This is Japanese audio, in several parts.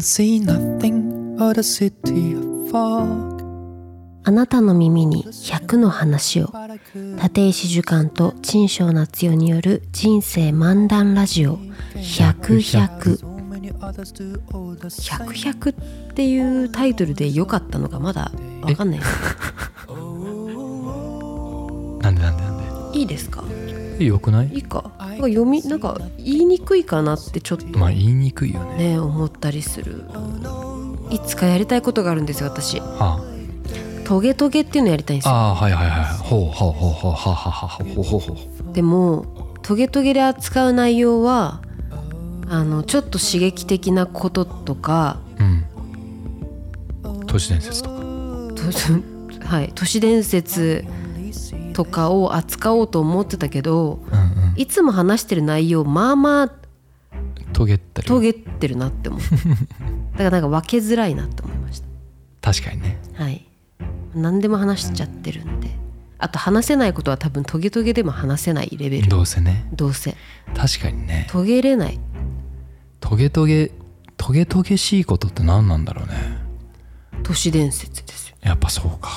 can see nothing but a city of fog. あなたの耳に100の話を。立石樹館と陳正夏代による人生漫談ラジオ。100百。100百。っていうタイトルで良かったのかまだわかんない なんでなんでなんいいですか？でよくない？いいか。なんか読みなんか言いにくいかなってちょっと。まあ言いにくいよね。ね思ったりする。いつかやりたいことがあるんですよ私。はトゲトゲっていうのやりたいんですよ。ああーはいはいはいほうほうほうほうははははほうほうほうでもトゲトゲで扱う内容はあのちょっと刺激的なこととかうん。都市伝説とか。とはい都市伝説とかを扱おうと思ってたけどうんうん。いつも話してる内容まあまあトゲったり。トゲってるなって思うだからなんか分けづらいなって思いまし確かにね。たはい。何でも話しちゃってるんで。あと話せないことは多分トゲトゲでも話せないレベル。どうせね。どうせ。確かにね。トゲれない。トゲトゲトゲトゲしいことって何なんだろうね。都市伝説ですよ。やっぱそうか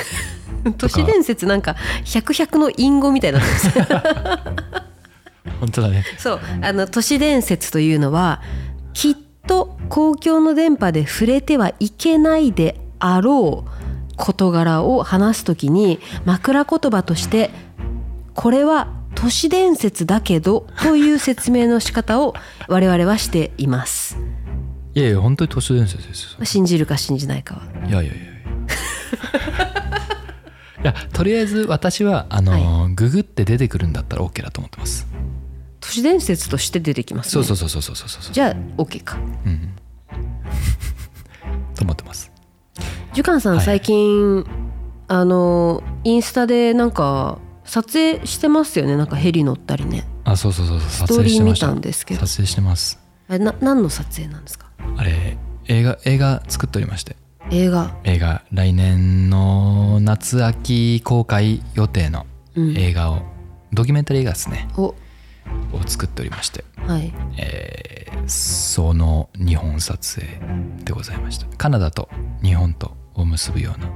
都市伝説なんか百百の隠語みたいにな。本当だね。そうあの都市伝説というのはきっと公共の電波で触れてはいけないであろう事柄を話すときに枕言葉としてこれは都市伝説だけどという説明の仕方を我々はしています。いやいや本当に都市伝説ですよ。信じるか信じないかは。いやいやいやいや いやとりあえず私はあの、ググって出てくるんだったら OK だと思ってます。都市伝説として出てきますね。そうそうそうそうそうそうそうじゃあ OK か。うん。と思ってます。ジュカンさんはい。最近、あのインスタでなんか撮影してますよね？なんかヘリ乗ったりね。あそうそうそうそう。撮影してました。たんですけど。撮影してます。あれな何の撮影なんですか？あれ映画映画作っておりまして映画。映画。来年の夏秋公開予定のうん。映画を、ドキュメンタリー映画ですね。お。を作っておりまして、はい。えーその日本撮影でございました。カナダと日本とを結ぶような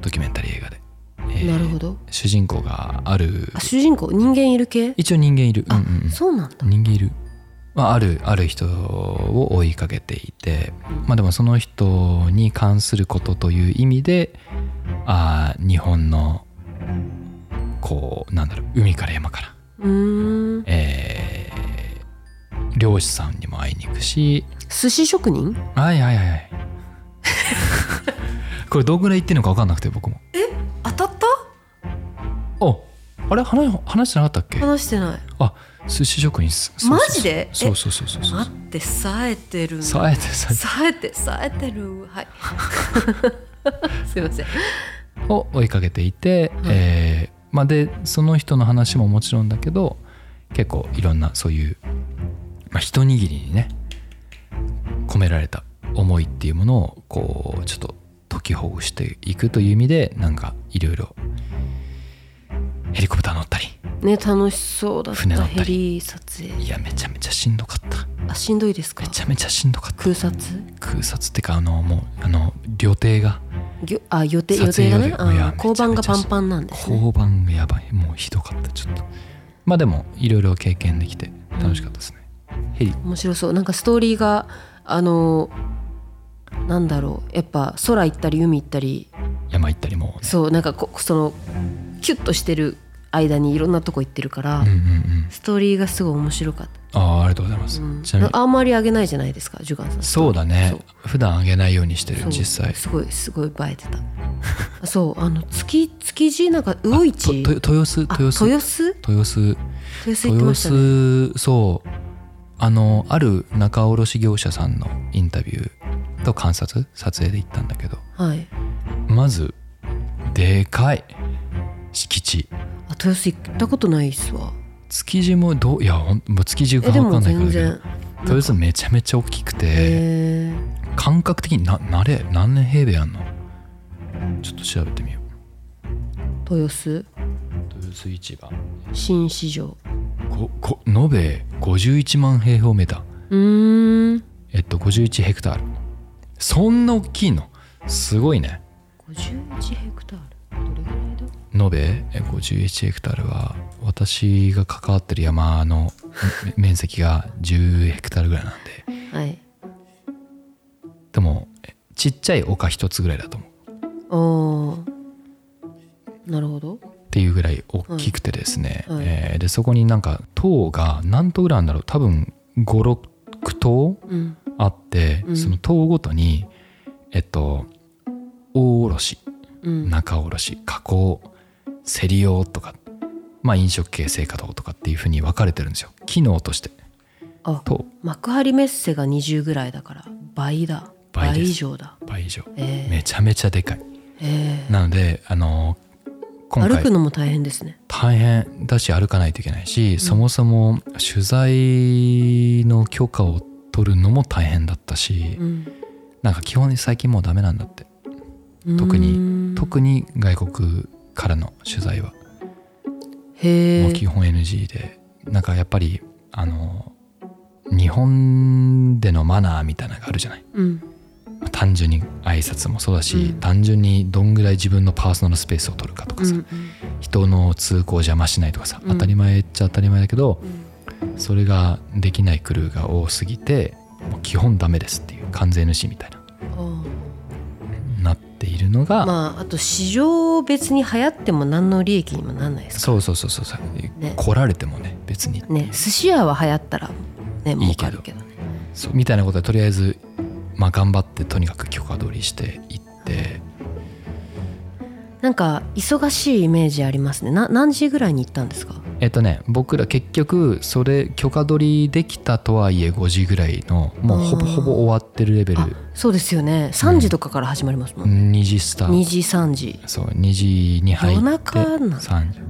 ドキュメンタリー映画で、えーなるほど。主人公がある。あ主人公？人間いる系？一応人間いる、うんうんそうなんだ。人間いる、まあ、あるある人を追いかけていて、まあ、でもその人に関することという意味であー日本のこうなんだろう海から山から、えー漁師さんにも会いに行くし寿司職人？はいはいはいはい。これどんぐらい言ってるのか分かんなくて僕も。当たった？おあれ？話話してなかったっけ？話してない。あ寿司職人マジで？そうそうそうそう。待って冴えてるさえてさえて。冴えて冴えてる。はい。すいません。を追いかけていて、えーまあ、でその人の話ももちろんだけど結構いろんなそういう、まあ、一握りにね込められた思いっていうものをこうちょっと解きほぐしていくという意味でなんかいろいろヘリコプター乗ったり。ね楽しそうだった。船乗ったり。ヘリ撮影。いやめちゃめちゃしんどかった。あしんどいですか？めちゃめちゃしんどかった。空撮？空撮ってかあのもうあの旅程が。あ予定予定がね？あ交番がパンパンなんですね。交番がやばい。もうひどかった。ちょっと。まあでもいろいろ経験できて楽しかったですね、ヘリ面白そう。なんかストーリーがあのなんだろう。やっぱ空行ったり海行ったり。山行ったりも、ね、そうなんかこそのキュッとしてる間にいろんなとこ行ってるから、うんうんうん。ストーリーがすごい面白かった、ああありがとうございます、うん。あんまりあげないじゃないですかジュガンさん。そうだね。普段あげないようにしてる実際。すごいすごい映えてた。あそう。あの築築地なんか魚市豊洲あ豊洲。豊洲？豊洲。豊洲ね。洲そう。あのある仲卸業者さんのインタビューと観察撮影で行ったんだけど。はい。まずでかい敷地あ豊洲行ったことないっすわ。築地もどういやほんもう築地かえでも分かんないから全だけど然豊洲めちゃめちゃ大きくて感覚的にななれ何年平米あんの？ちょっと調べてみよう。豊洲？豊洲市場。新市場。ごご延べ51万平方メーター。うーん。えっと51ヘクタール。そんな大きいの？すごいね。51ヘクタール延べえ51ヘクタールは私が関わってる山のめ 面積が10ヘクタールぐらいなんで。はい。でもえちっちゃい丘一つぐらいだと思う。なるほど。っていうぐらい大きくてですね、はい。はい。えーでそこになんか塔が何棟ぐらいあるんだろう。多分56棟うん。あって、うん。その塔ごとにえっと大卸うん中卸加工競り用とかまあ飲食系成果堂とかっていうふうに分かれてるんですよ。機能として。あと幕張メッセが20ぐらいだから倍だ。倍以上だ。倍以上。えー。めちゃめちゃでかい。えー。なのであの今歩回くのも大変ですね。大変だし歩かないといけないし、そもそも取材の許可を取るのも大変だったし、うん。なんか基本に最近もうダメなんだって特に特に外国からの取材は。もう基本 NG でなんかやっぱりあの日本でのマナーみたいなのがあるじゃない。うん。単純に挨拶もそうだし、うん。単純にどんぐらい自分のパーソナルスペースを取るかとかさ、うん人の通行を邪魔しないとかさ、うん。当たり前っちゃ当たり前だけどうん。それができないクルーが多すぎてもう基本ダメですっていう完全主みたいないるのが、ーまああと市場別に流行っても何の利益にもなんないですか？そうそうそうそうそう、ね。来られてもね別に。ね。寿司屋は流行ったらね儲いいけどかるけどね。そうみたいなことでとりあえず、まあ、頑張ってとにかく許可取りしていって。なんか忙しいイメージありますね。な何時ぐらいに行ったんですか？えっとね僕ら結局それ許可取りできたとはいえ5時ぐらいのもうほぼほぼ終わってるレベル。あそうですよね。3時とかから始まりますもん、2時スタート。2時3時。そう2時に入って夜中なんだ3時。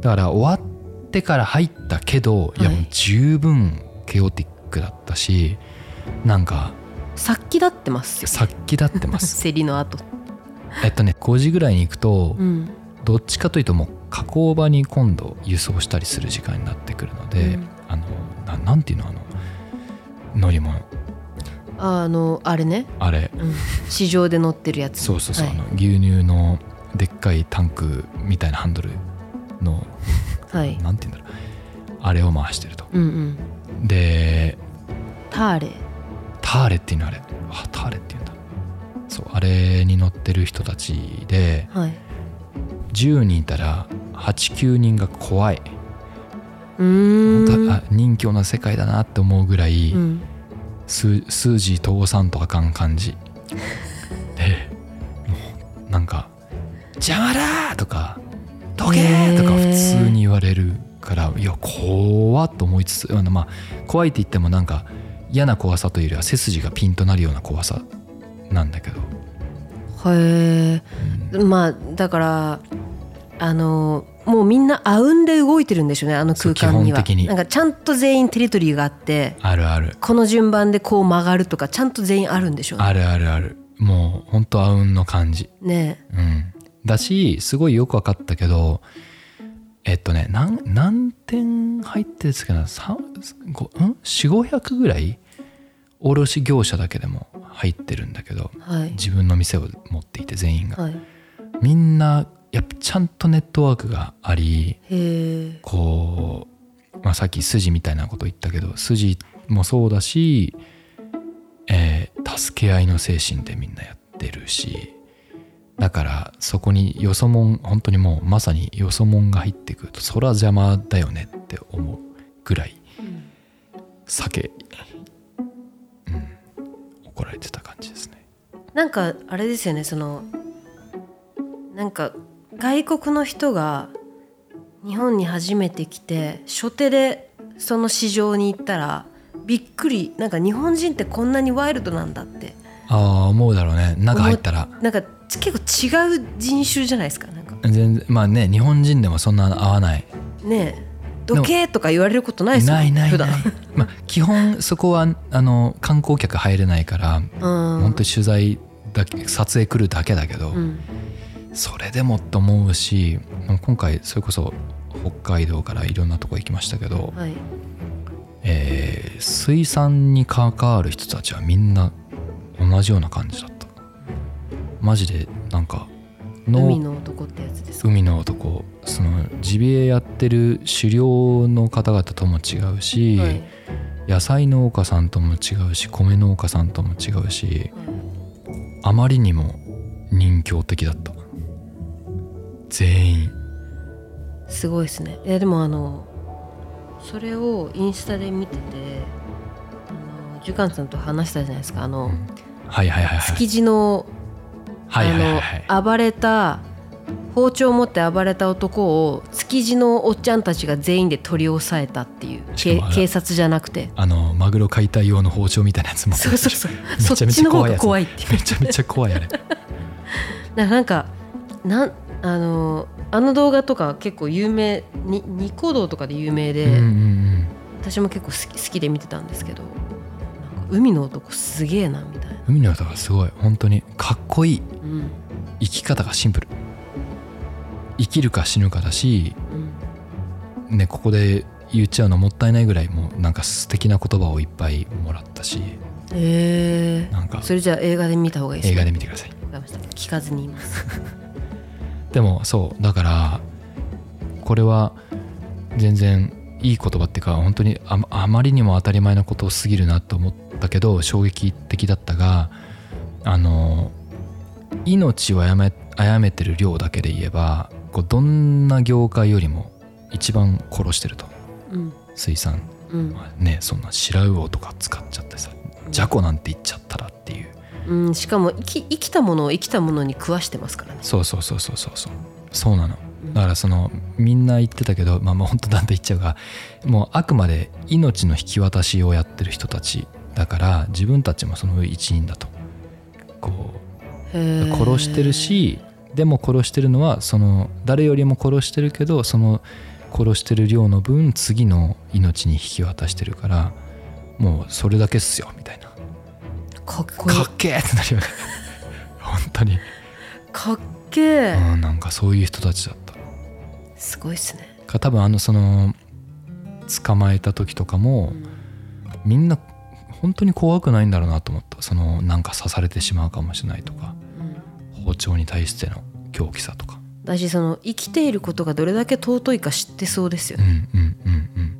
だから終わってから入ったけど、い、やはいもう十分ケオティックだったしなんか殺気立ってますよ殺気立ってます。競りの後。えっとね5時ぐらいに行くと、うん。どっちかというともう加工場に今度輸送したりする時間になってくるので、うん。あのななんていうの？あの乗り物。あのあれね、あれ。うん、市場で乗ってるやつ。そうそうそう、はい。あの牛乳のでっかいタンクみたいなハンドルのはい。なんていうんだろう。あれを回してると。うんうん。でターレ？ターレっていうのあれ。あターレっていうんだ。そうあれに乗ってる人たちではい10人いたら89人が怖い、うーん。あ人気な世界だなって思うぐらい、うん。数数字通さんとあかん感じ。でなんか「邪魔だ!」とか「どけ!」とか普通に言われるからいや怖っと思いつつあのまあ怖いって言ってもなんか嫌な怖さというよりは背筋がピンとなるような怖さなんだけど、へえまあだからあのもうみんなあうんで動いてるんでしょうねあの空間には。そう基本的に。なんかちゃんと全員テリトリーがあって。あるある。この順番でこう曲がるとかちゃんと全員あるんでしょうね。あるあるある。もうほんとあうんの感じ。ね。うん、だしすごいよく分かったけどえっとね何何点入ってるんですかね。4500ぐらい？卸業者だけでも入ってるんだけどはい。自分の店を持っていて全員が。はい。みんなやっぱちゃんとネットワークがありこう、まあ、さっき筋みたいなこと言ったけど筋もそうだし、えー助け合いの精神でみんなやってるしだからそこによそもん本当にもうまさによそもんが入ってくるとそら邪魔だよねって思うぐらい酒、うん、怒られてた感じですね。なんかあれですよねそのなんか外国の人が日本に初めて来て初手でその市場に行ったらびっくり。なんか日本人ってこんなにワイルドなんだって。ああ思うだろうね。中入ったら。なんか結構違う人種じゃないですか。なんか。全然まあね日本人でもそんな合わない。ねえ。どけとか言われることないですよないないまあ、基本そこはあの観光客入れないからうん。本当に取材だけ撮影来るだけだけど、うんそれでもと思うし今回それこそ北海道からいろんなとこ行きましたけど、はい。えー水産に関わる人たちはみんな同じような感じだった。マジでなんか農海の男ってやつですか？海の男。そのジビエやってる狩猟の方々とも違うし、はい。野菜農家さんとも違うし米農家さんとも違うしあまりにも人形的だった全員。すごいですね。えでもあのそれをインスタで見ててあのジュカンさんと話したじゃないですか。あの、うん。はいはいはいはい。築地のはいはいはいはい。あの暴れた包丁を持って暴れた男を築地のおっちゃんたちが全員で取り押さえたっていう警察じゃなくて。あのマグロ解体用の包丁みたいなやつも。そうそうそう。めちゃめそっちの方が怖いってめちゃめちゃ怖いあれ。なんかなんあのあの動画とか結構有名にニコ動とかで有名で、うんうんうん。私も結構好き好きで見てたんですけどなんか海の男すげえなみたいな、海の歌がすごい。本当にかっこいい。うん。生き方がシンプル。生きるか死ぬかだしうん、ねここで言っちゃうのもったいないぐらいもうなんか素敵な言葉をいっぱいもらったし。え。ー、なんか。それじゃあ映画で見た方がいいです映ね画で見てください。わかりました。聞かずに言いますでもそうだからこれは全然いい言葉っていうか本当にああまりにも当たり前なことを過ぎるなと思ったけど衝撃的だったがあの命を殺め殺めてる量だけで言えばこうどんな業界よりも一番殺してると。うん。水産、うん。まあねそんな白魚とか使っちゃってさじゃこなんて言っちゃったらっていううん、しかも生き生きたものを生きたものに食わしてますからね。そうそうそうそうそうそう。そうなの。だからそのみんな言ってたけどまあまあ本当だんだん言っちゃうがもうあくまで命の引き渡しをやってる人たちだから自分たちもその一員だと。こう殺してるしでも殺してるのはその誰よりも殺してるけどその殺してる量の分次の命に引き渡してるからもうそれだけっすよみたいなかっこいい。かっけえってなるよね。本当に、かっけえ、うん、なんかそういう人たちだった。すごいっすね、か多分あのその捕まえた時とかもみんな本当に怖くないんだろうなと思った。そのなんか刺されてしまうかもしれないとか。うん。包丁に対しての狂気さとか。だしその生きていることがどれだけ尊いか知ってそうですようんね、うんうんうんうん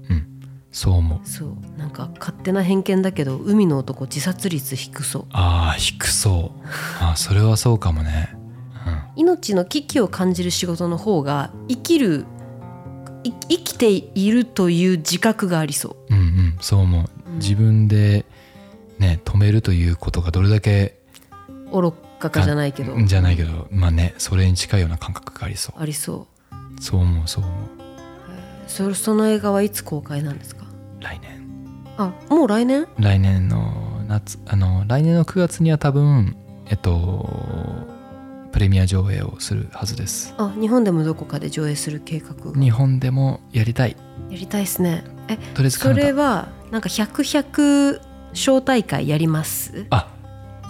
そう思う。そう。なんか勝手な偏見だけど海の男自殺率低そう。ああ低そう。あーそれはそうかもね。命の危機を感じる仕事の方が生きるい生きているという自覚がありそう。んうんうん。そう思う。うん。自分でね止めるということがどれだけう愚かかじゃないけど。じゃないけどまあねそれに近いような感覚がありそありそう。うそう思うそう思う。そその映画はいつ公開なんですか？来年。あもう来年？来年の夏あの来年の9月には多分えっとプレミア上映をするはずです。あ日本でもどこかで上映する計画が。日本でもやりたい。やりたいですね。えとりあえずカそれはなんか100100招待会やります？あ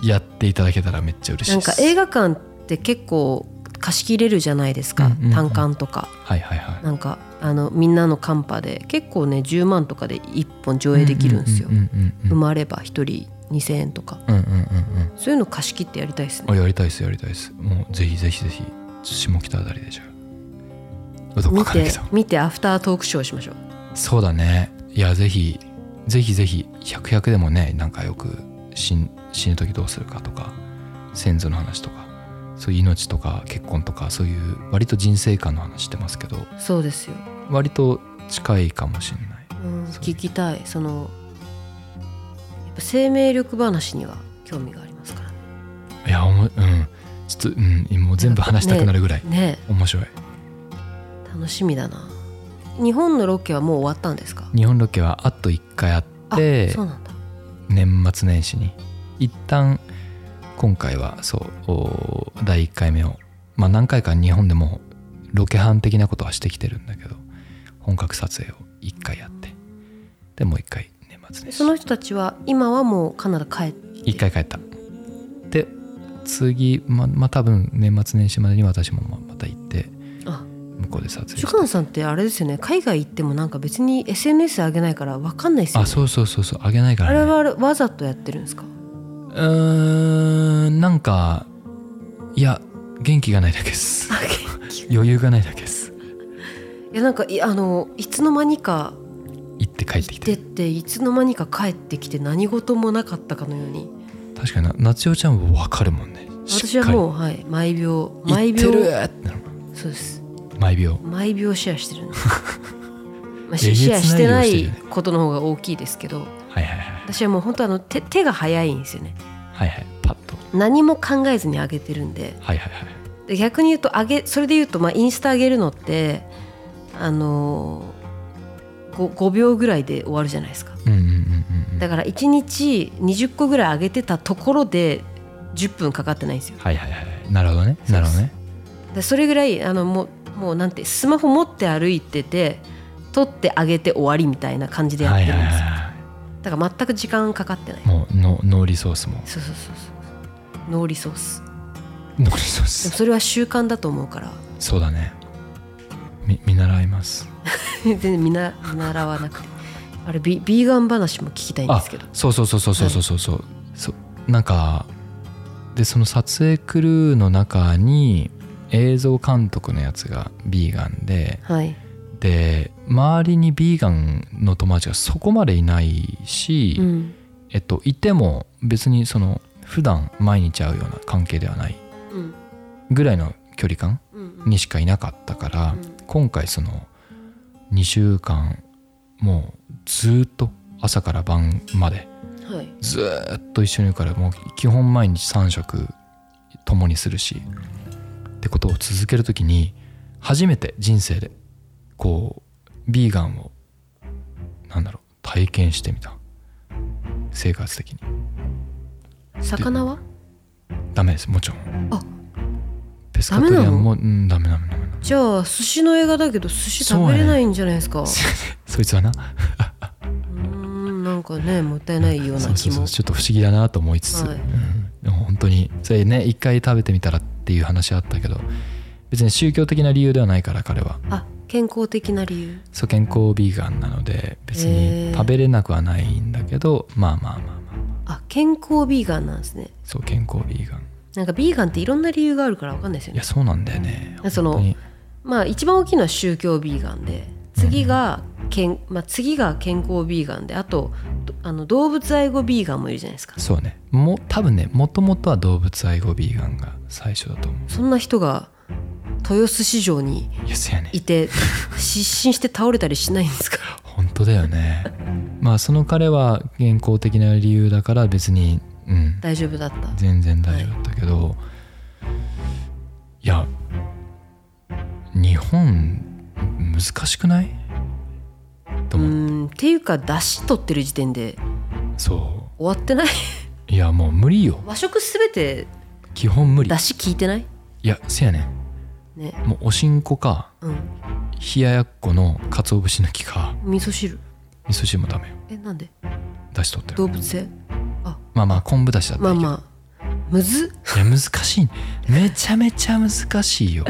やっていただけたらめっちゃ嬉しいなんかです映画館って結構貸し切れるじゃないですか、うんうんうん。単館とか。はいはいはい。なんかあのみんなのカンパで結構ね10万とかで1本上映できるんですよ、うんうんうんうん埋まれば1人2000円とか。うんうんうんうん。そういうの貸し切ってやりたいですね。あやりたいですやりたいです。もうぜひぜひぜひ下北あたりでじゃあ。どこ見てかだけど。見てアフタートークショーしましょう。そうだね。いやぜひぜひぜひ100、100でもねなんかよく死ぬ時どうするかとか先祖の話とかそういう命とか結婚とかそういう割と人生観の話してますけどそうですよ、割と近いかもしれない。うん、聞きたい。そのやっぱ生命力話には興味がありますからね。いやおもうん。ちょっとうん。もう全部話したくなるぐらい、ね。面白い。楽しみだな。日本のロケはもう終わったんですか？日本ロケはあと1回あっあてそうなんだ。年末年始に。一旦今回はそうお第1回目をまあ何回か日本でもロケハン的なことはしてきてるんだけど本格撮影を1回やってでもう1回年末年始。その人たちは今はもうカナダ帰って？1回帰った。で次ままあ多分年末年始までに私もままた行ってあ向こうで撮影して。カンさんってあれですよね。海外行ってもなんか別に SNS 上げないから分かんないですよね。あそうそうそうそうあげないかあれらねはわざとやってるんですか？うーんなんかいや元気がないだけです。余裕がないだけです。いやなんかいあのいつの間にか行って帰ってき出てていつの間にか帰ってきて何事もなかったかのように。確かにな夏代ちゃんも分かるもんね。私はもうはい毎秒毎毎秒そうです。毎秒。毎秒シェアしてる まあシェアしてなないことの方が大きいですけど。はいはいはい私はもう本当あの手手が早いんですよね。はいはい。パッと。何も考えずに上げてるんで。はいはいはい。で逆に言うと上げそれで言うと、まあ、インスタ上げるのってあのー、5, 5秒ぐらいで終わるじゃないですか。うんうんうんうんうん。だから1日20個ぐらい上げてたところで10分かかってないんですよ。はいはいはい。なるほどね。なるほどね。でそれぐらいあのもうもうなんてスマホ持って歩いてて撮ってあげて終わりみたいな感じでやってるんですよ、はいはいはだから全く時間かかってない。いもう no no resource も。そうそうそうそう。 no resource。no resource でもそれは習慣だと思うから。そうだね。み見習います。全然見な見習わなくて。あれビビーガン話も聞きたいんであすけど。そうそうそうそうそうそうそう。そうそうなんかでその撮影クルーの中に映像監督のやつがビーガンではいで周りにビーガンの友達がそこまでいないし、うん。えっといても別にその普段毎日会うような関係ではないうん。ぐらいの距離感うんにしかいなかったから、うん。今回その2週間もうずっと朝から晩まではい。ずーっと一緒にいるからもう基本毎日3食共にするしってことを続ける時に初めて人生でこうビーガンをなんだろう体験してみた。生活的に。魚は？ダメです。もちろん。あ。ペスカトリアンもうんダメダメダメじゃあ寿司の映画だけど寿司食べれないんじゃないですか？う,、そいつはな。ーんなんかねもったいないようそうそうそな気も。うちょっと不思議だなと思いつつ、はい。うん。でも本当に。それね一回食べてみたらっていう話あったけど別に宗教的な理由ではないから彼は。あ健康的な理由？そう健康ビーガンなので別に食べれなくはないんだけどまあまあまあまああ。健康ビーガンなんですね。そう健康ビーガン。なんかビーガンっていろんな理由があるから分かんないですよね。いやそうなんだよね。そのまあ一番大きいのは宗教ビーガンで次が健、まあ、次が健康ビーガンであとどあの動物愛護ビーガンもいるじゃないですか。そうね。も多分ねもともとは動物愛護ビーガンが最初だと思う。そんな人が豊洲市場にいやせやねいて失神して倒れたりしないんですか？本当だよね。まあその彼は健康的な理由だから別にうん。大丈夫だった。全然大丈夫だったけど、い、や日本難しくない？とう思う、んっていうか出汁取ってる時点でそ終わってない？ういやもう無理よ。和食すべて基本無理。出汁効いてない？いやせやねね。んもうおしんこかうん。冷ややっこの鰹節抜きか味噌汁。味噌汁もダメよ。えなんで？出しとってる。動物性？まあまあ昆布だしだったらいいけど。まあまあ。むずっ。いや難しいめちゃめちゃ難しいよ。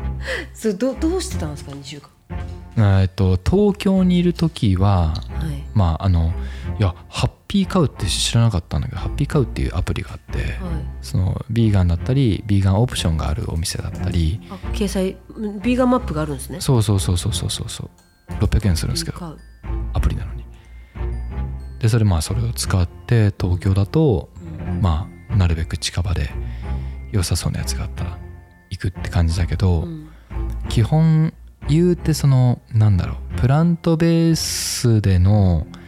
それどどうしてたんですか？2週間。えっと東京にいる時ははい。まああのいやハッピーカウって知らなかったんだけどハッピーカウっていうアプリがあってはい。そのビーガンだったりビーガンオプションがあるお店だったりあ掲載うんビーガンマップがあるんですね。そうそうそうそうそうそうそう。600円するんですけどアプリなのに。でそれまあそれを使って東京だとうん。まあなるべく近場で良さそうなやつがあったら行くって感じだけど、うん。基本言うてそのなんだろうプラントベースでのうん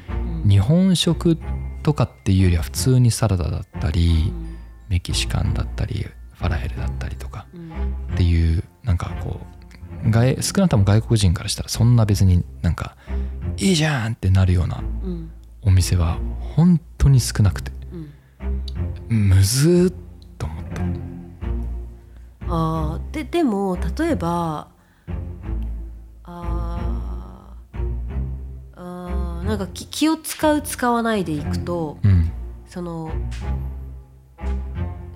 日本食とかっていうよりは普通にサラダだったりメキシカンだったりファラエルだったりとかっていうなんかこう外少なくとも外国人からしたらそんな別になんかいいじゃんってなるようなお店は本当に少なくてうんむずっと思った。あででも例えばあーなんか気気を使う使わないでいくとうん。その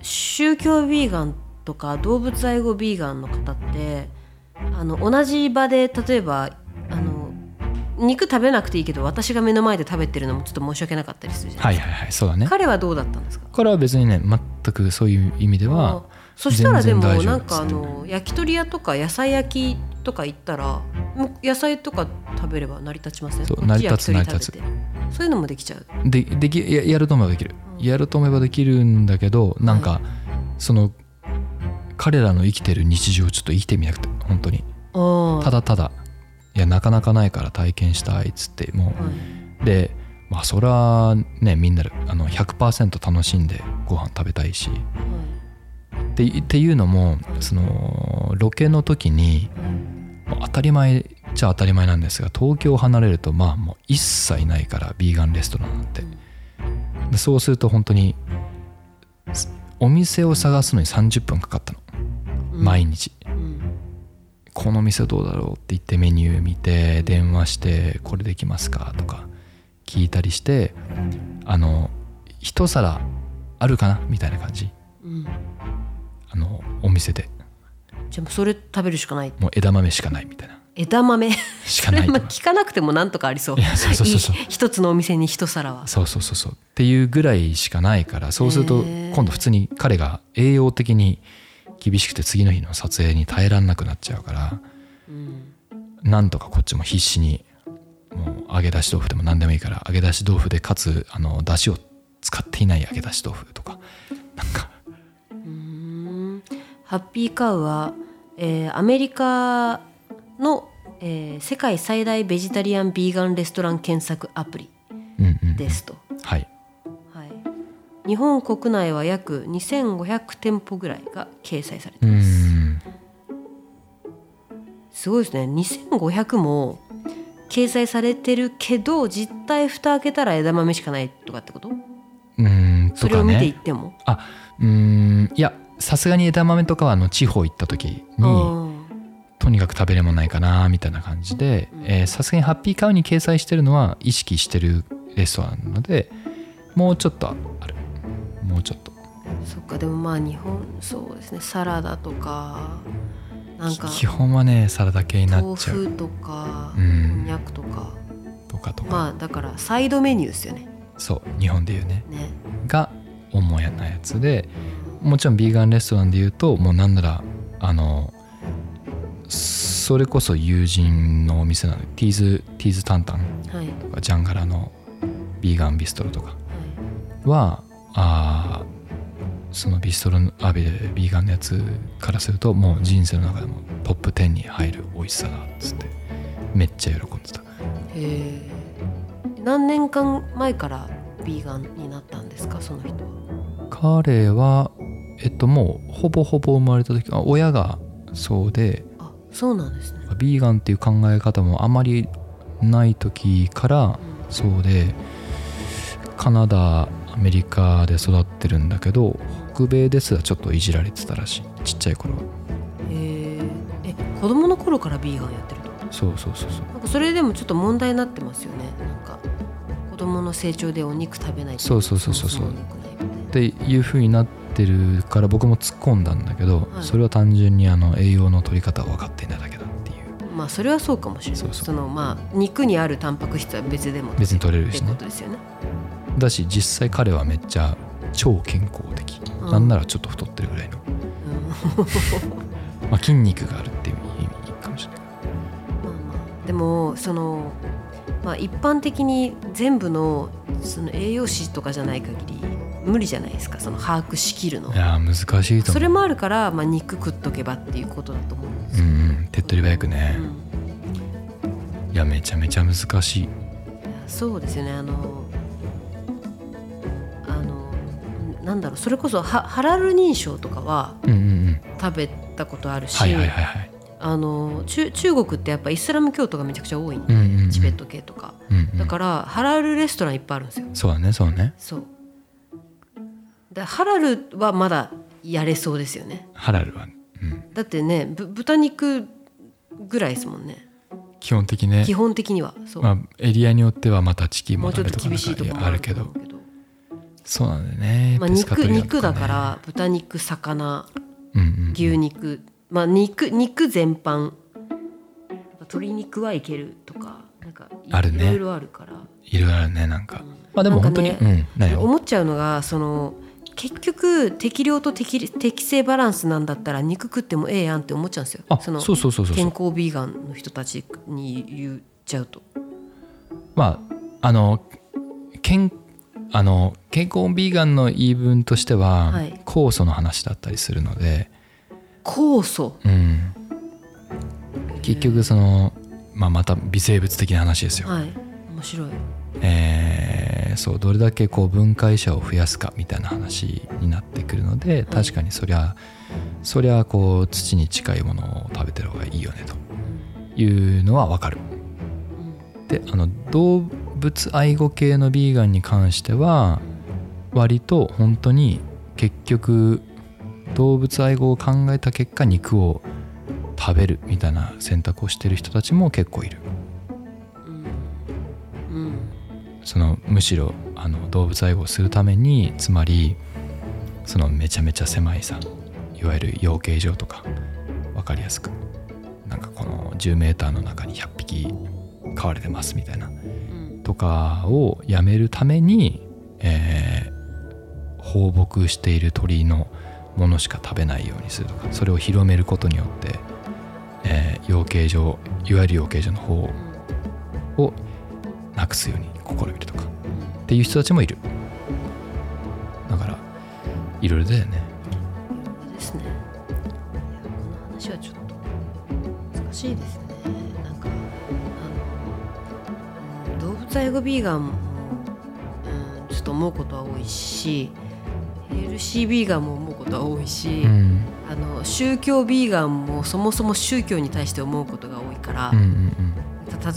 宗教ビーガンとか動物愛護ビーガンの方ってあの同じ場で例えばあの肉食べなくていいけど私が目の前で食べてるのもちょっと申し訳なかったりするじゃないはいはいはい。そうだね。彼はどうだったんですか？これは別にね全くそういう意味ではそしたらでもなんかあの焼き鳥屋とか野菜焼きとか行ったらもう野菜とか食べれば成り立ちません？そうこっち焼き鳥成り立つ。そういうのもできちゃう？でできややると思えばできる。やると思えばできるんだけどなんかその彼らの生きてる日常をちょっと生きてみなくて本当に。あただただ。いやなかなかないから体験したいっつってもあ、はい。うでまあそれはねみんなであの100%楽しんでご飯食べたいしってっていうのもそのロケの時にまあ当たり前っちゃ当たり前なんですが東京を離れるとまあもう一切ないからビーガンレストランなんて。でそうすると本当にすお店を探すのに30分かかったの。うん。毎日。うん。この店どうだろうって言ってメニュー見て電話してこれできますかとか聞いたりしてあの一皿あるかなみたいな感じ。うんあのお店で。じゃあもうそれ食べるしかない。もう枝豆しかないみたいな。枝豆？しかない聞かなくてもなんとかありそう。いやそうそうそうそう。い一つのお店に一皿は。そうそうそうそう。っていうぐらいしかないからそうすると今度普通に彼が栄養的に厳しくて次の日の撮影に耐えらんなくなっちゃうからうん。なんとかこっちも必死にもう揚げ出し豆腐でも何でもいいから揚げ出し豆腐でかつあの出汁を使っていない揚げ出し豆腐とかなんかハッピーカウは、えーアメリカの、えー世界最大ベジタリアン・ビーガンレストラン検索アプリうんうんうん。ですと、はい。はい、日本国内は約2500店舗ぐらいが掲載されてます、ん。すごいですね。2500も掲載されてるけど実態蓋開けたら枝豆しかないとかってこと？うんとかそれを見ていっねても、あうんいやさすがに枝豆とかはあの地方行った時にあとにかく食べれもないかなみたいな感じでさすがにハッピーカウに掲載してるのは意識してるレストランなのでもうちょっとある。もうちょっと。ーそっかでもまあ日本そうですね。サラダとかなんか基本はねサラダ系にな豆っちゃう。腐とかこうん。んにゃくとか。とかとか、まあだからサイドメニューですよね。そう日本でいうね。ね。が主やなやつでもちろんビーガンレストランでいうともうなんならあのそれこそ友人のお店なのでティーズティーズタンタンはい。とかジャンガラのビーガンビストロとかはあーそのビストロのあビビーガンのやつからするともう人生の中でもトップ10に入る美味しさだっつってめっちゃ喜んでた。へえ何年間前からビーガンになったんですかその人は？彼はえっともうほぼほぼ生まれた時あ親がそうであそうなんですね。ビーガンっていう考え方もあまりない時からそうでカナダアメリカで育ってるんだけど北米ですらちょっといじられてたらしい。ちっちゃい頃は。へええ子供の頃からビーガンやってると？そうそうそうそう。なんかそれでもちょっと問題になってますよね。なんか子供の成長でお肉食べないとそうそうそうそうそう。っていう風になってるから僕も突っ込んだんだけど、はい。それは単純にあの栄養の取り方を分かっていないだけだっていう。まあそれはそうかもしれない。そのまあ肉にあるタンパク質は別でも別に取れるしねとですよね。だし実際彼はめっちゃ超健康的、うん。なんならちょっと太ってるぐらいの、まあ、筋肉があるっていう意味かもしれない。まあまあ。でもその、まあ、一般的に全部のその栄養士とかじゃない限り無理じゃないですかその把握しきるの。いやー難しいと思う。それもあるから、まあ、肉食っとけばっていうことだと思うんですよ、うんうん手っ取り早くね、うん。いやめちゃめちゃ難しい。そうですよねあのあのなんだろうそれこそハハラル認証とかは食べたことあるし、はいはいはいはい。あの中中国ってやっぱイスラム教徒がめちゃくちゃ多いんで、チベット系とか。うんうん。だからハラルレストランいっぱいあるんですよ。そうだねそうね。そうでハラルはまだやれそうですよね。ハラルは、うん、だってねぶ豚肉ぐらいですもんね。基本的ね基本的にはそう、まあ、エリアによってはまたチキンもうちょっと厳しいとこあるけど。そうなんだよね、まあ、肉ね。肉だから豚肉魚うんうん牛肉。まあ肉肉全般。鶏肉はいけるとかなんかいあるね。いろいろあるから。いろいろあるねなんか。まあでも本当に、なんかうん思っちゃうのがその結局適量と適適正バランスなんだったら肉食ってもええやんって思っちゃうんですよ。あそのそうそうそうそう。健康ビーガンの人たちに言っちゃうと。まああの健あの健康ビーガンの言い分としては、はい。酵素の話だったりするので、酵素？うん、結局その、まあ、また微生物的な話ですよ、はい。面白い。えーそうどれだけこう分解者を増やすかみたいな話になってくるので確かにそりゃそりゃこう土に近いものを食べてる方がいいよねというのはわかる。であの動物愛護系のビーガンに関しては割と本当に結局動物愛護を考えた結果肉を食べるみたいな選択をしてる人たちも結構いる。そのむしろあの動物愛護をするためにつまりそのめちゃめちゃ狭いさいわゆる養鶏場とか分かりやすくなんかこの 10m の中に100匹飼われてますみたいなうん。とかをやめるために、えー放牧している鳥のものしか食べないようにするとかそれを広めることによって、えー養鶏場いわゆる養鶏場の方をなくすように試みるとか。っていう人たちもいる。だからいろいろだよね。ですね。この話はちょっと難しいですね。なんかあのうん動物愛護ビーガンも、うん、ちょっと思うことは多いしヘルシービーガンも思うことは多いし、うん。あの宗教ビーガンもそもそも宗教に対して思うことが多いから、うんうんた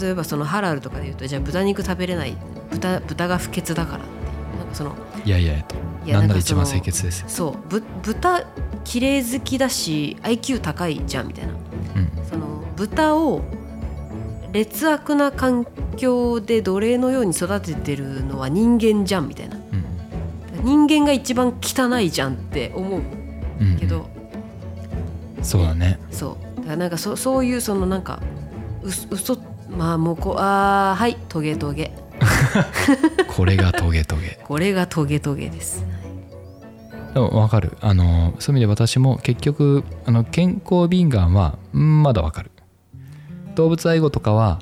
例えばそのハラルとかで言うとじゃあ豚肉食べれない豚豚が不潔だからって。なんかそのうんいやいやといやなんなら一番清潔ですよ、そうぶ豚綺麗好きだし IQ 高いじゃんみたいな。うん。その豚を劣悪な環境で奴隷のように育ててるのは人間じゃんみたいな。うん。人間が一番汚いじゃんって思ううんうん。けど、そうだね。そう。だからなんかそそういうそのなんかう嘘まあもうこうあーはいトゲトゲ。これがトゲトゲ。これがトゲトゲです。でも分かる。あのそういう意味で私も結局あの健康ビーガンはんまだ分かる。動物愛護とかは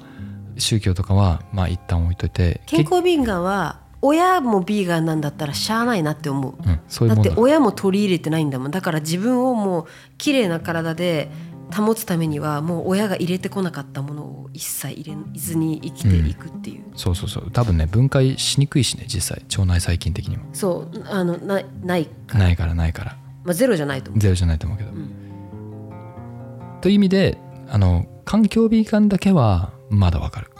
宗教とかはまあ一旦置いといて健康ビーガンは親もビーガンなんだったらしゃあないなって思う。けうん、そういうだって親も取り入れてないんだもん。だから自分をもう綺麗な体で保つためにはもう親が入れてこなかったものを一切入れずに生きていくっていう、そうそうそう。多分ね分解しにくいしね実際。腸内細菌的にも。そう。あのないない、ないからないから。まあ、ゼロじゃないと思う。ゼロじゃないと思うけど、ん。という意味であの環境ビーガンだけはまだ分かる。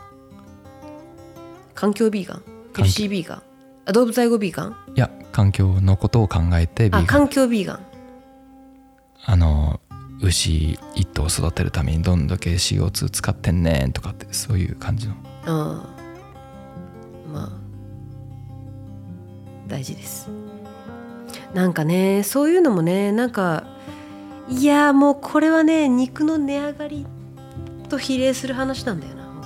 環境ビーガン？境。FC ビーガン？あ動物愛護ビーガン？いや環境のことを考えてビーガン。あ環境ビーガン。あの牛一頭育てるためにどんだけ CO2 使ってんねんとかってそういう感じのああまあ大事です。なんかねそういうのもねなんかいやもうこれはね肉の値上がりと比例する話なんだよな本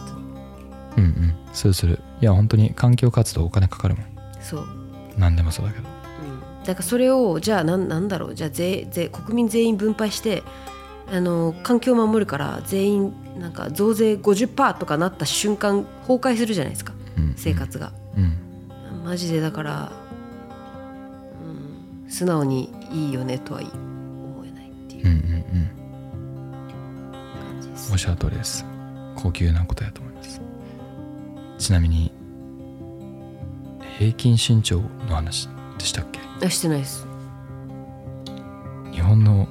当に。うんうん。するする。いや本当に環境活動お金かかるもん。そう、何でもそうだけど。うん、だからそれをじゃあなんなんだろうじゃあ税税国民全員分配してあの環境を守るから全員なんか増税50%とかなった瞬間崩壊するじゃないですかうん。生活が。うん。マジでだから、うん、素直にいいよねとは思えないっていう。うんうんうん。おっ。しゃる通りです。高級なことやと思います。ちなみに平均身長の話でしたっけ？あしてないです。日本の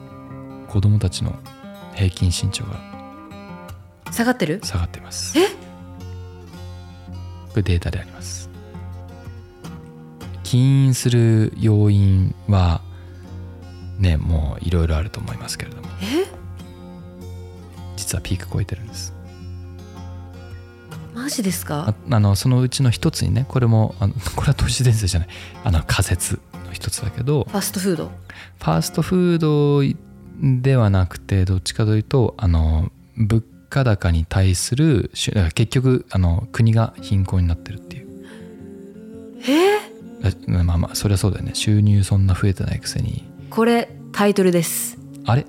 子供たちの平均身長が下がってる？下がっています。え？これデータであります。起因する要因はねもういろいろあると思いますけれども。え？実はピーク超えてるんですマジですか？ああのそのうちの一つにねこれもあの これは都市伝説じゃない。あの仮説の一つだけどファストフード？ファーストフードではなくてどっちかというとあの物価高に対する結局あの国が貧困になってるっていう。え？ーえまあまあそりゃそうだよね。収入そんな増えてないくせに。これタイトルです。あれ？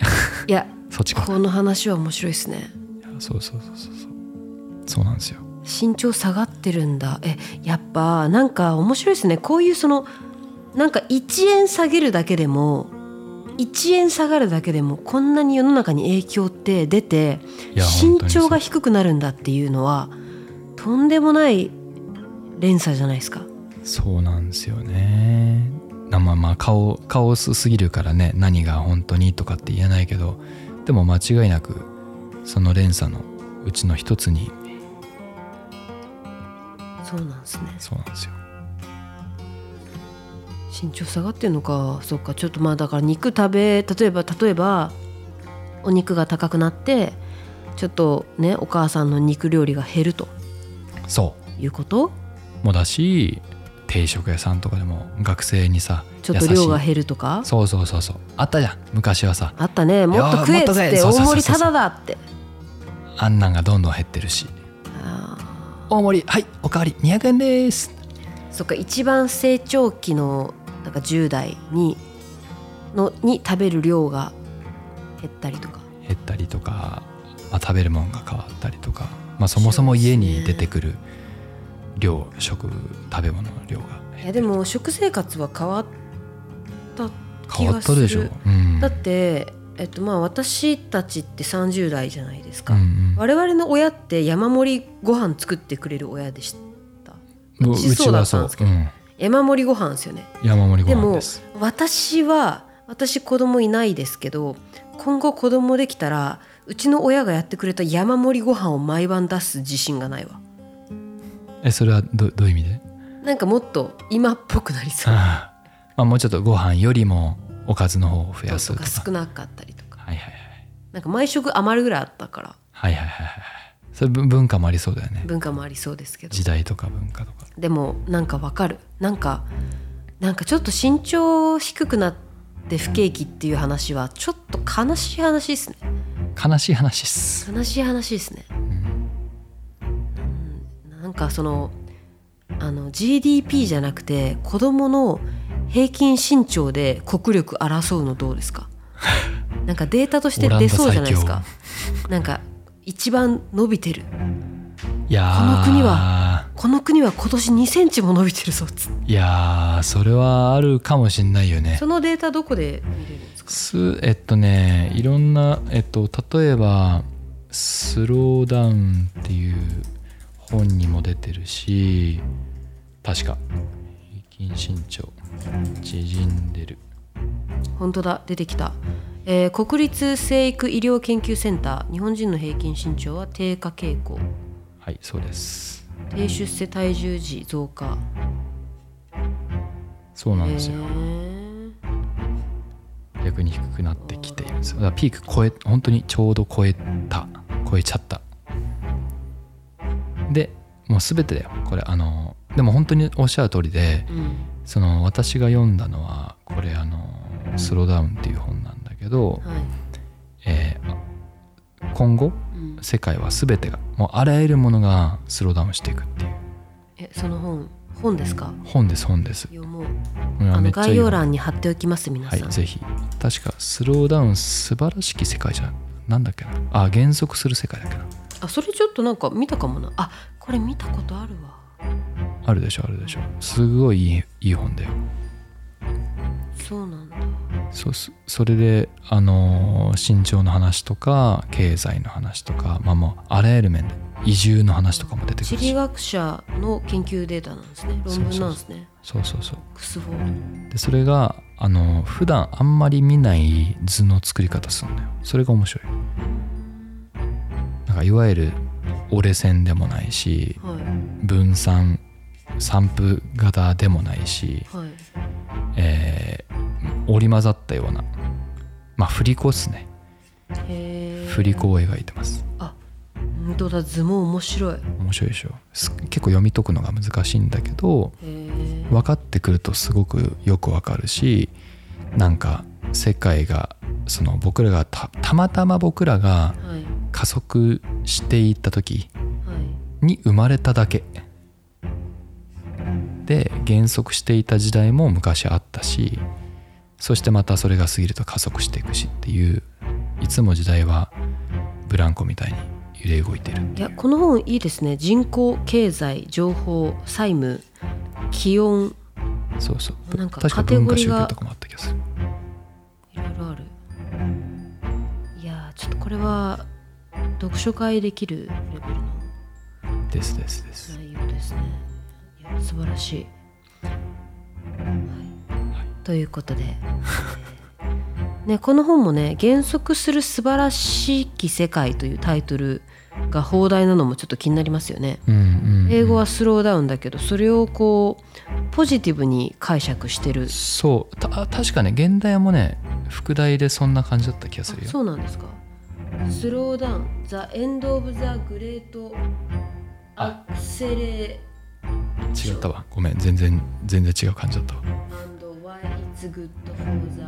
いや そっちか。この話は面白いですね。そうそうそうそうそう。そうなんですよ身長下がってるんだ。えやっぱなんか面白いですね。こういうそのなんか1円下げるだけでも1円下がるだけでもこんなに世の中に影響って出て身長が低くなるんだっていうのはとんでもない連鎖じゃないですか。そうなんですよね。なまあまあ顔顔薄すぎるからね何が本当にとかって言えないけどでも間違いなくその連鎖のうちの一つにそうなんですね。そうなんですよ。身長下がってんのか。そっかちょっとまあだから肉食べ例えば例えばお肉が高くなってちょっとねお母さんの肉料理が減ると。そいうこと？うもだし定食屋さんとかでも学生にさちょっと量が減るとか？そうそうそうそう。あったじゃん。昔はさ。あったね。もっと食えっつって大盛りタダだって。あんなんがどんどん減ってるし。あ大盛り。はいおかわり200円です。ーそっか一番成長期のなんか10代にのに食べる量が減ったりとか。減ったりとか、まあ、食べるもんが変わったりとか、まあ、そもそも家に出てくる量食食べ物の量がいやでも食生活は変わった気変わがする。ったでしょ、うん、だって、えっと、まあ私たちって30代じゃないですか、うんうん。我々の親って山盛りご飯作ってくれる親でした。ううちそうだったんですけど。うん、山盛りご飯ですよね。山盛りでもご飯です。私は私子供いないですけど今後子供できたらうちの親がやってくれた山盛りご飯を毎晩出す自信がないわ。えそれはどどういう意味で？なんかもっと今っぽくなりそう。まあもうちょっとご飯よりもおかずの方を増やすとか。少なかったりとか。はいはいはい。なんか毎食余るぐらいあったから。はいはいはいはいそれ文文化もありそうだよね。文化もありそうですけど。時代とか文化とか。でもなんかわかる。なんかなんかちょっと身長低くなって不景気っていう話はちょっと悲しい話ですね。悲しい話っす。悲しい話ですね、うん。なんかそのあの GDP じゃなくて子供の平均身長で国力争うのどうですか？なんかデータとして出そうじゃないですか。なんか一番伸びてる。いやー。この国はこの国は今年2センチも伸びてるぞいやーそれはあるかもしんないよね。そのデータどこで見れるんですか？すえっとねいろんなえっと例えば「スローダウン」っていう本にも出てるし確か平均身長縮ん。でる本当だ出てきた、えー国立生育医療研究センター日本人の平均身長は低下傾向。はいそうです。低出世体重児増加。そうなんですよ、へー。逆に低くなってきているんですよ。だからピーク超え本当にちょうど超えた。超えちゃった。でもう全てだよ。これあのでも本当におっしゃる通りでうんその私が読んだのはこれあの「スローダウン」っていう本なんだけど、はい。えー今後うん、世界は全てがもうあらゆるものがスローダウンしていくっていう。えその本本ですか？本です本です。読もう。概要欄に貼っておきます皆さん、はいぜひ。確かスローダウン素晴らしき世界じゃなんだっけな。あ減速する世界だっけな。あそれちょっとなんか見たかもな。あこれ見たことあるわあるでしょあるでしょ。すごいいいいい本だよ。そうなんだ。そうすそれであのー身長の話とか経済の話とかまあもうあらゆる面で移住の話とかも出てく地るし。理学者の研究データなんですね。論文なんですね。そうそうそうクスフォーでそれがあの普段あんまり見ない図の作り方するんだよ。それが面白い。なんかいわゆる折れ線でもないしドはい。分散散布型でもないし、はい。えー織り交ざったようなまあ振り子ですね。振り子を描いてます。あ本当だ図も面白い。へ面白いでしょ。す結構読み解くのが難しいんだけどえ分かってくるとすごくよく分かるしなんか世界がその僕らがたたまたま僕らがはい。加速していった時はい。に生まれただけで減速していた時代も昔あったしそしてまたそれが過ぎると加速していくしっていういつも時代はブランコみたいに揺れ動いてるいやこの本いいですね。人口経済情報債務気温。そうそう。なんか確か文化宗教とかもあった気がする。いろいろある。いやーちょっとこれは読書会できるレベルのですですです。内容ですね素晴らしい、はい。ということで、え ーね、この本もね「減速する素晴らしき世界」というタイトルが放題なのもちょっと気になりますよね。うんうんうん。英語はスローダウンだけどそれをこうポジティブに解釈してる。そう。た確かね現代もね副題でそんな感じだった気がするあよそうなんですか。スローダウン The End of the Great あ Acceleration 違ったわ。ごめん。全然全然違う感じだったわ。And why it's good for the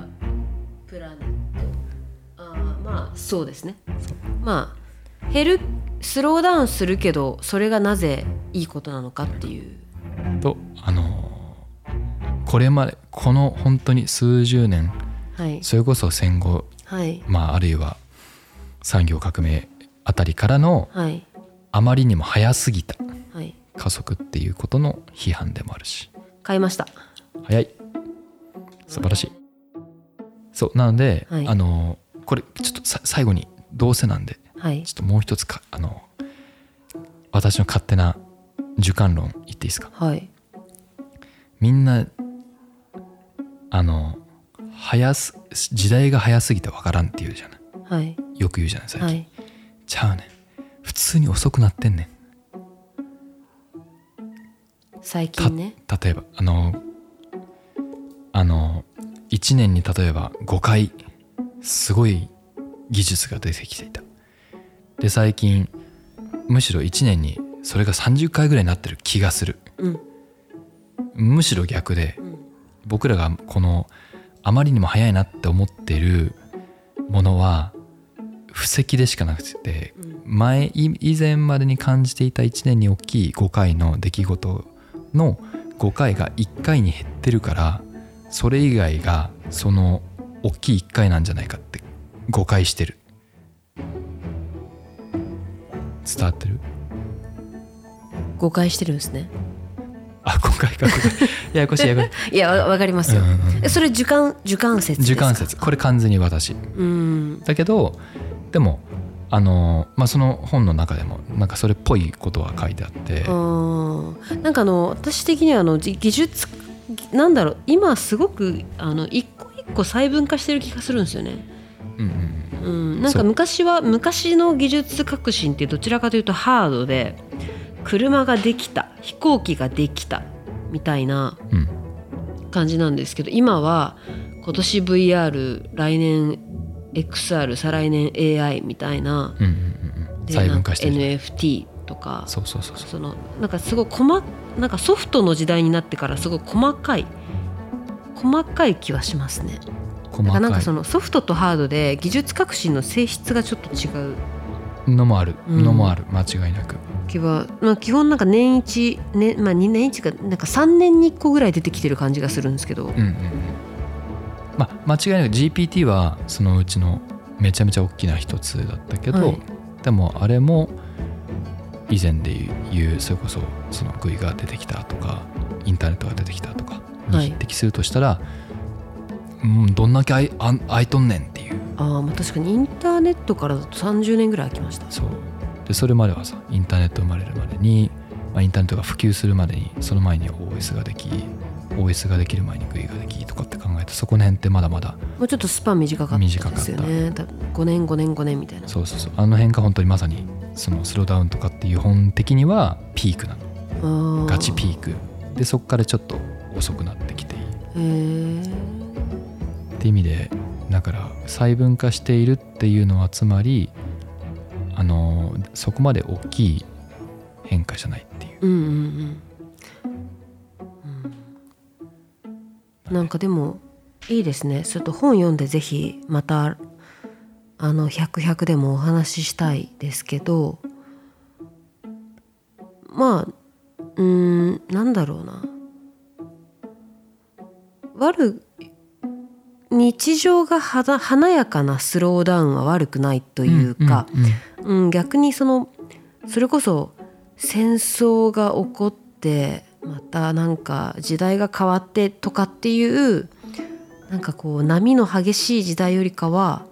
planet あーまあそうですね。まあ減るスローダウンするけどそれがなぜいいことなのかっていう。とあのーこれまでこの本当に数十年はい。それこそ戦後はい。まああるいは産業革命あたりからのはい。あまりにも早すぎたはい加速っていうことの批判でもあるし。買いました。早い。素晴らしい。そうなので、はい。あのこれちょっとさ最後にどうせなんではい。ちょっともう一つかあの私の勝手な主観論言っていいですか？はい。みんなあの早す時代が早すぎてわからんって言うじゃない。はい。よく言うじゃない最近、はい。ちゃうねん普通に遅くなってんねん最た近ね。例えばあのあの1年に例えば5回すごい技術が出てきていた。で最近むしろ1年にそれが30回ぐらいになってる気がする。うん。むしろ逆でうん。僕らがこのあまりにも早いなって思ってるものは布石でしかなくてうん。前い以前までに感じていた1年に大きい5回の出来事の5回が1回に減ってるからそれ以外がその大きい1回なんじゃないかって誤解してる。伝わってる？誤解してるんですね。あ誤解かややこしいややこしい いやわわかりますよ、うんうんえそれ主観主観説です主か観説。これ完全に私。うん。だけどでもあのまあその本の中でもなんかそれっぽいことは書いてあって。なんかあの私的にはあのじ技術なんだろう今すごくあの一個一個細分化してる気がするんですよね。うんうんうん、なんか昔は昔の技術革新ってどちらかというとハードで車ができた飛行機ができたみたいな感じなんですけど今は今年 VR 来年 XR 再来年 AI みたいなうんうんうんうん。で細分化してる。なんか NFT とかそうそうそうそう。そのなんかすごい細なんかソフトの時代になってからすごい細かい細かい気はしますね。細だからなんかそのソフトとハードで技術革新の性質がちょっと違う。のもある。うん。のもある。間違いなく。気は、まあ、基本なんか年一、ねまあ、2年一かなんか3年に1個ぐらい出てきてる感じがするんですけど、うんうんうんまあ間違いなく GPT はそのうちのめちゃめちゃ大きな一つだったけど、はい。でもあれも以前で言うそれこそその GUI が出てきたとかインターネットが出てきたとかはい。に匹敵するとしたら、うん、どんだけあいあいとんねんっていう。ああまあ確かにインターネットからだと30年ぐらい空きました。そう。でそれまではさインターネット生まれるまでに、まあ、インターネットが普及するまでにその前に OS ができ OS ができる前に GUI ができとかって考えてそこの辺ってまだまだもうちょっとスパン短かったですよね。多分5年5年5年みたいな。そうそうそう。あの辺が本当にまさにそのスローダウンとかっていう本的にはピークなの。ガチピーク。でそこからちょっと遅くなってきている。って意味でだから細分化しているっていうのはつまりあのそこまで大きい変化じゃないっていう。うんうんうんなんかでもいいですね。ちょっと本読んでぜひまたあの100、100でもお話ししたいですけどまあうーんなんだろうな。悪日常がはだ華やかなスローダウンは悪くないというか、うんうん。うん、逆にそのそれこそ戦争が起こってまたなんか時代が変わってとかっていうなんかこう波の激しい時代よりかは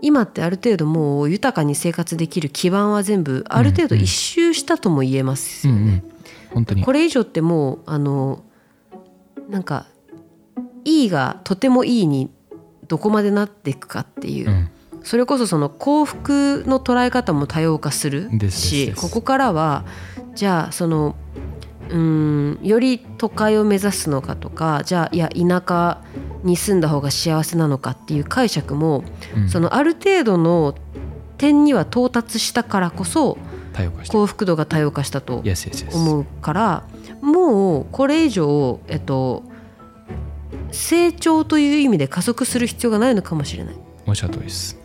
今ってある程度もう豊かに生活できる基盤は全部ある程度一周したとも言えますよね。うんうん。本当に。これ以上ってもうあのなんかいいがとてもいいにどこまでなっていくかっていう、うん。それこそその幸福の捉え方も多様化するしここからはじゃあそのうーん。より都会を目指すのかとかじゃあいや田舎に住んだ方が幸せなのかっていう解釈も、うん。そのある程度の点には到達したからこそ幸福度が多様化したと思うからもうこれ以上、えっと、成長という意味で加速する必要がないのかもしれない。おっしゃる通りです。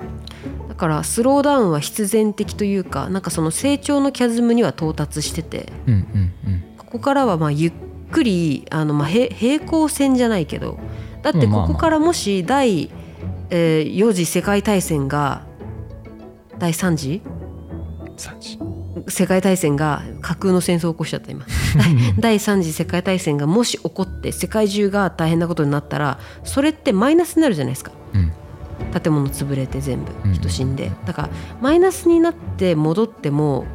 だからスローダウンは必然的というかなんかその成長のキャズムには到達してて。うんうんうんここからはまあゆっくりあのまあ平平行線じゃないけどだってここからもし第、えー4次世界大戦が第3次？3時世界大戦が架空の戦争を起こしちゃった今。第3次世界大戦がもし起こって世界中が大変なことになったらそれってマイナスになるじゃないですか。うん。建物潰れて全部うん。人死んで。だからマイナスになって戻っても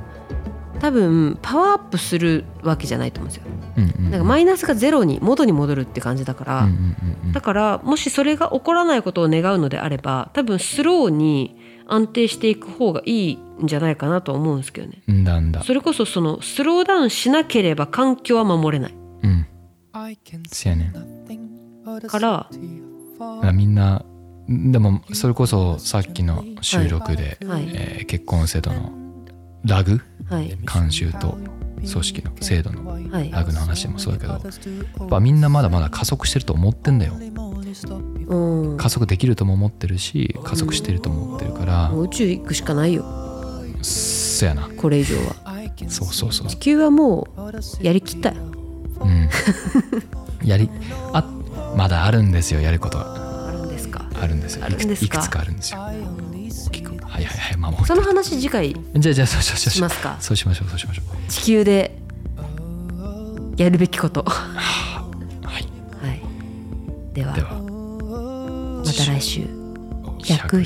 多分パワーアップするわけじゃないと思うんですよ。うんうんなんかマイナスがゼロに元に戻るって感じだから、うんうんうんだからもしそれが起こらないことを願うのであれば多分スローに安定していく方がいいんじゃないかなとは思うんですけどね。うんだんだ。それこそそのスローダウンしなければ環境は守れない。うん。Can せやね。からみんなでもそれこそさっきの収録で、はい。えー結婚制度のラグ？はい。慣習と組織の制度のはい。ラグの話もそうだけどやっぱみんなまだまだ加速してると思ってんだよ。うん。加速できるとも思ってるし加速してるとも思ってるから。もう宇宙行くしかないよ。そやな。これ以上は。そうそうそう地球はもうやりきったよ。うん。やりあまだあるんですよやることがあるんですか。あるんですよ。いくつかあるんですよはいはいはい、まあ、もうその話次回じゃあじゃあしますか？そうしましょうそうしましょう。地球でやるべきこと。はい、はい、ではまた来週。100